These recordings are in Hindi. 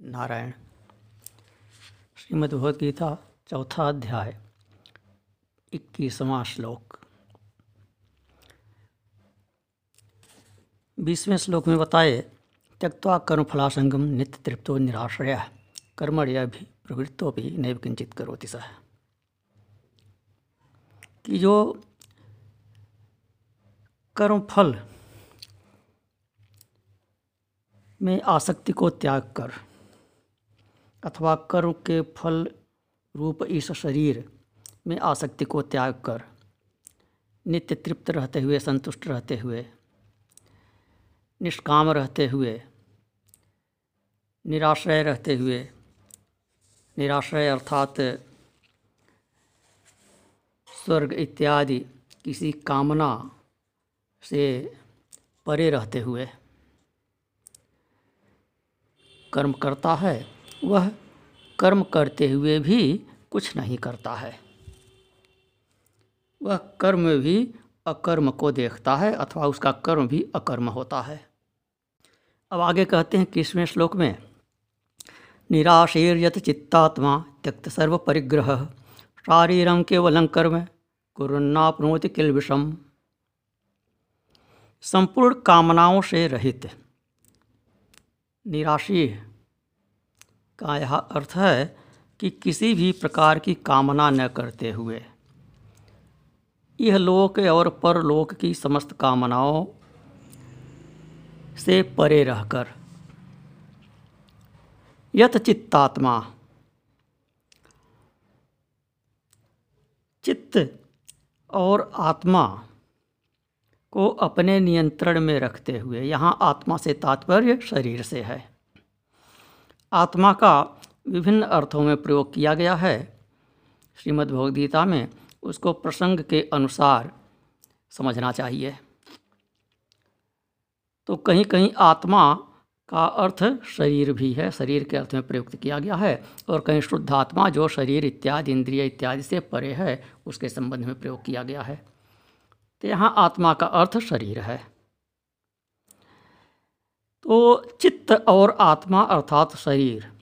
नारायण। श्रीमद् गीता चौथा अध्याय, इक्कीसवां श्लोक। बीसवें श्लोक में बताए त्यक्वा कर्मफलासंगम नित्य तृप्तो निराश्रय कर्मण्य भी प्रवृत्तो भी नैव किंचित करोति सह कि जो कर्मफल में आसक्ति को त्याग कर अथवा कर्म के फल रूप इस शरीर में आसक्ति को त्याग कर नित्य तृप्त रहते हुए, संतुष्ट रहते हुए, निष्काम रहते हुए, निराश्रय रहते हुए, निराश्रय अर्थात स्वर्ग इत्यादि किसी कामना से परे रहते हुए कर्म करता है, वह कर्म करते हुए भी कुछ नहीं करता है। वह कर्म भी अकर्म को देखता है अथवा उसका कर्म भी अकर्म होता है। अब आगे कहते हैं किसवें श्लोक में? निराशीर्यत चित्तात्मा त्यक्त सर्व परिग्रह शारीरम केवलं कर्म कुरन्नापनोति किल विषम संपूर्ण कामनाओं से रहित। निराशी का यह अर्थ है कि किसी भी प्रकार की कामना न करते हुए। यह लोक और परलोक की समस्त कामनाओं से परे रहकर। यथ चित्तात्मा चित्त और आत्मा को अपने नियंत्रण में रखते हुए, यहाँ आत्मा से तात्पर्य शरीर से है। आत्मा का विभिन्न अर्थों में प्रयोग किया गया है। श्रीमद् भगवद्गीता में उसको प्रसंग के अनुसार समझना चाहिए। तो कहीं कहीं आत्मा का अर्थ शरीर भी है, शरीर के अर्थ में प्रयुक्त किया गया है और कहीं शुद्ध आत्मा जो शरीर इत्यादि, इंद्रिय इत्यादि से परे है, उसके संबंध में प्रयोग किया गया है। तो यहाँ आत्मा का अर्थ शरीर है। तो चित्त और आत्मा अर्थात शरीर,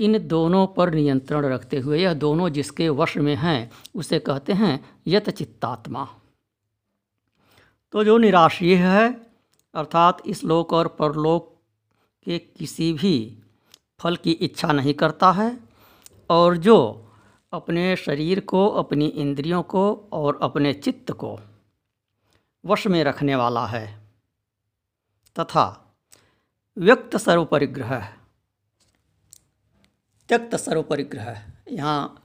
इन दोनों पर नियंत्रण रखते हुए यह दोनों जिसके वश में हैं, उसे कहते हैं यत चित्तात्मा तो जो निराशीय है, अर्थात इस लोक और परलोक के किसी भी फल की इच्छा नहीं करता है, और जो अपने शरीर को, अपनी इंद्रियों को और अपने चित्त को वश में रखने वाला है। तथा व्यक्त सर्वपरिग्रह। त्यक्त सर्वपरिग्रह। यहाँ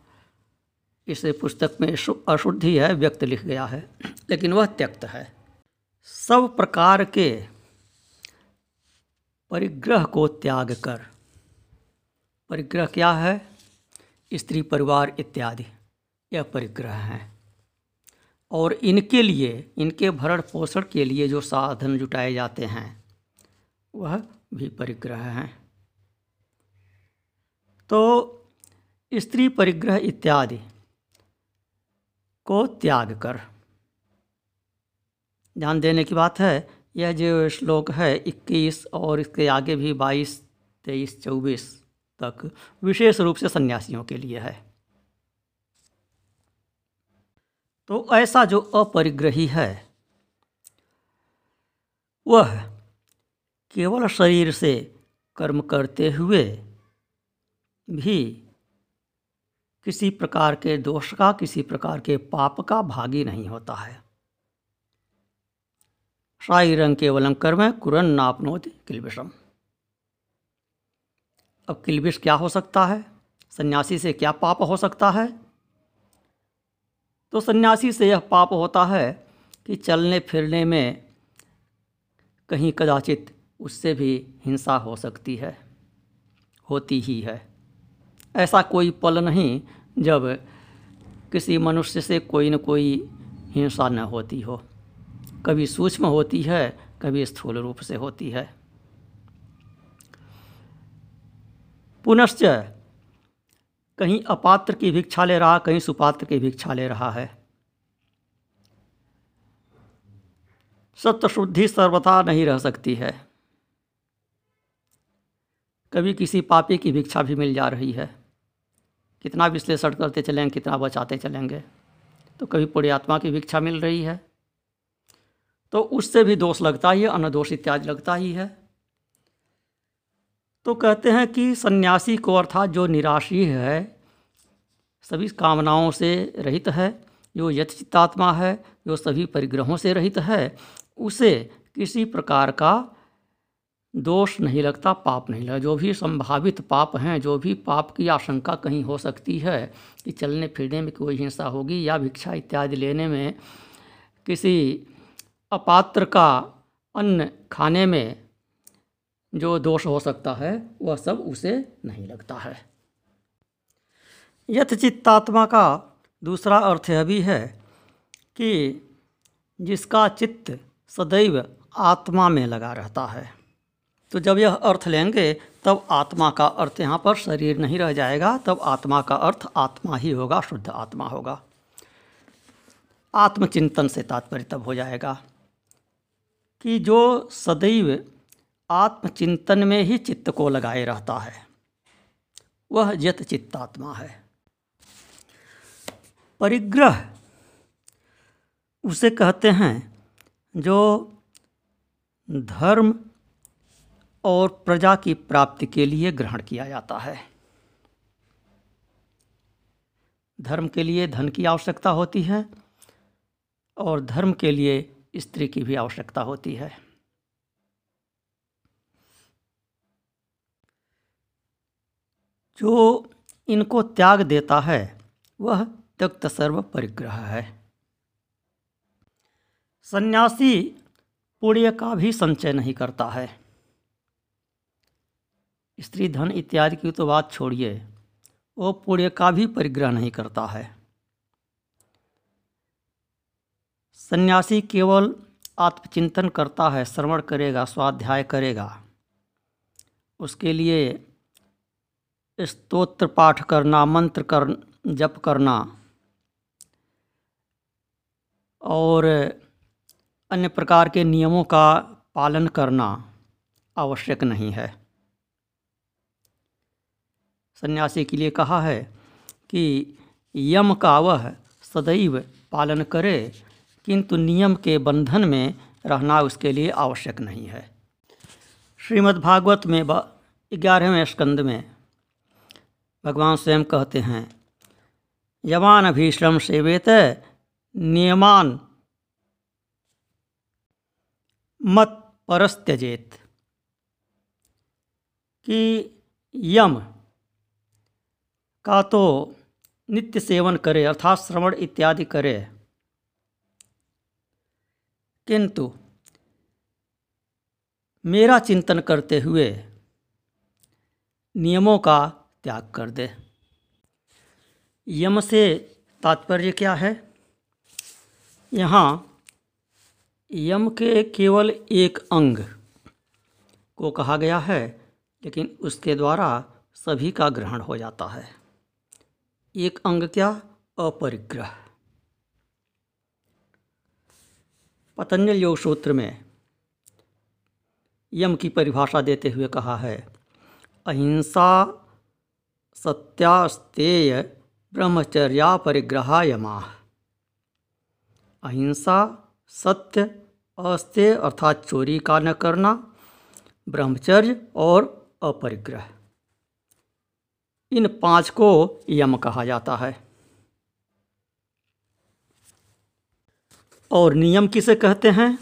इस पुस्तक में अशुद्धि है, व्यक्त लिख गया है, लेकिन वह त्यक्त है। सब प्रकार के परिग्रह को त्याग कर। परिग्रह क्या है? स्त्री, परिवार इत्यादि यह परिग्रह हैं। और इनके लिए, इनके भरण पोषण के लिए जो साधन जुटाए जाते हैं वह भी परिग्रह हैं। तो स्त्री परिग्रह इत्यादि को त्याग कर। ध्यान देने की बात है, यह जो श्लोक है इक्कीस और इसके आगे भी बाईस, तेईस, चौबीस तक विशेष रूप से सन्यासियों के लिए है। तो ऐसा जो अपरिग्रही है, वह केवल शरीर से कर्म करते हुए भी किसी प्रकार के दोष का, किसी प्रकार के पाप का भागी नहीं होता है। शारीरंग केवलम कर्म कुरन नापनोति किलबिषम। अब किलबिश क्या हो सकता है? सन्यासी से क्या पाप हो सकता है? तो सन्यासी से यह पाप होता है कि चलने फिरने में कहीं कदाचित उससे भी हिंसा हो सकती है, होती ही है। ऐसा कोई पल नहीं जब किसी मनुष्य से कोई न कोई हिंसा न होती हो। कभी सूक्ष्म होती है, कभी स्थूल रूप से होती है। पुनश्च कहीं अपात्र की भिक्षा ले रहा, कहीं सुपात्र की भिक्षा ले रहा है। सत्य शुद्धि सर्वथा नहीं रह सकती है। कभी किसी पापी की भिक्षा भी मिल जा रही है। कितना विश्लेषण करते चलेंगे, कितना बचाते चलेंगे। तो कभी पुण्य आत्मा की भिक्षा मिल रही है। तो उससे भी दोष लगता ही है अनदोष इत्यादि लगता ही है। तो कहते हैं कि सन्यासी को अर्थात जो निराशी है, सभी कामनाओं से रहित है, जो यथचित्तात्मा है, जो सभी परिग्रहों से रहित है, उसे किसी प्रकार का दोष नहीं लगता, पाप नहीं लगता। जो भी संभावित पाप हैं, जो भी पाप की आशंका कहीं हो सकती है कि चलने फिरने में कोई हिंसा होगी या भिक्षा इत्यादि लेने में किसी अपात्र का अन्न खाने में जो दोष हो सकता है, वह सब उसे नहीं लगता है। यथचित्तात्मा का दूसरा अर्थ यह भी है कि जिसका चित्त सदैव आत्मा में लगा रहता है। तो जब यह अर्थ लेंगे, तब आत्मा का अर्थ यहाँ पर शरीर नहीं रह जाएगा, तब आत्मा का अर्थ आत्मा ही होगा, शुद्ध आत्मा होगा। आत्मचिंतन से तात्पर्य तब हो जाएगा कि जो सदैव आत्मचिंतन में ही चित्त को लगाए रहता है, वह यत चित्तात्मा है। परिग्रह, उसे कहते हैं जो धर्म और प्रजा की प्राप्ति के लिए ग्रहण किया जाता है। धर्म के लिए धन की आवश्यकता होती है और धर्म के लिए स्त्री की भी आवश्यकता होती है। जो इनको त्याग देता है, वह त्यक्त सर्व परिग्रह है। सन्यासी पुण्य का भी संचय नहीं करता है। स्त्री धन इत्यादि की तो बात छोड़िए, वो पुण्य का भी परिग्रह नहीं करता है। सन्यासी केवल आत्मचिंतन करता है, श्रवण करेगा, स्वाध्याय करेगा। उसके लिए स्तोत्र पाठ करना, मंत्र कर, जप करना और अन्य प्रकार के नियमों का पालन करना आवश्यक नहीं है। सन्यासी के लिए कहा है कि यम का वह सदैव पालन करे, किंतु नियम के बंधन में रहना उसके लिए आवश्यक नहीं है। श्रीमद्भागवत में ग्यारहवें स्कंद में भगवान स्वयं कहते हैं यमान अभीश्रम सेवेत नियमान मत परस्त्यजेत कि यम का तो नित्य सेवन करे, अर्थात श्रवण इत्यादि करे। किंतु मेरा चिंतन करते हुए नियमों का त्याग कर दे। यम से तात्पर्य क्या है? यहाँ यम के केवल एक अंग को कहा गया है, लेकिन उसके द्वारा सभी का ग्रहण हो जाता है। एक अंग क्या? अपरिग्रह। पतंजल योग सूत्र में यम की परिभाषा देते हुए कहा है, अहिंसा सत्यास्तेय ब्रह्मचर्या परिग्रहा यमा अहिंसा सत्य अस्तेय अर्थात चोरी का न करना, ब्रह्मचर्य और अपरिग्रह। इन पाँच को यम कहा जाता है। और नियम किसे कहते हैं?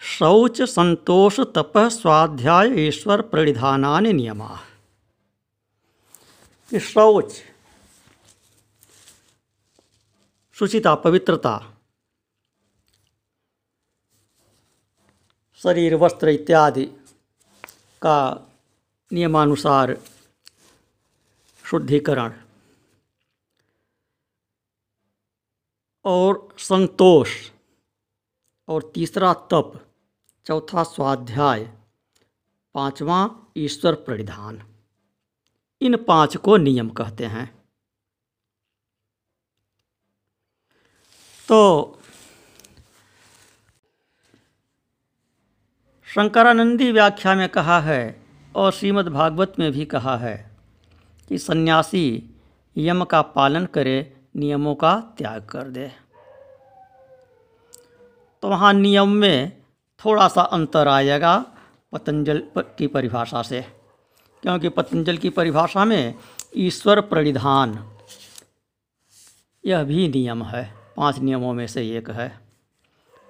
शौच, संतोष, तप, स्वाध्याय, ईश्वर, प्रणिधानान नियमा। शौच शुचिता पवित्रता, शरीर, वस्त्र इत्यादि का नियमानुसार शुद्धिकरण। और संतोष। और तीसरा तप, चौथा स्वाध्याय, पांचवा ईश्वर परिधान। इन पाँच को नियम कहते हैं। तो शंकरानंदी व्याख्या में कहा है और श्रीमद् भागवत में भी कहा है। कि सन्यासी यम का पालन करे, नियमों का त्याग कर दे। तो वहाँ नियम में थोड़ा सा अंतर आएगा पतंजल की परिभाषा से। क्योंकि पतंजल की परिभाषा में ईश्वर परिधान, यह भी नियम है, पाँच नियमों में से एक है।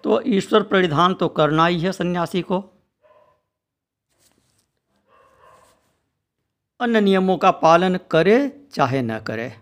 तो ईश्वर परिधान तो करना ही है सन्यासी को। अन्य नियमों का पालन करे चाहे न करे।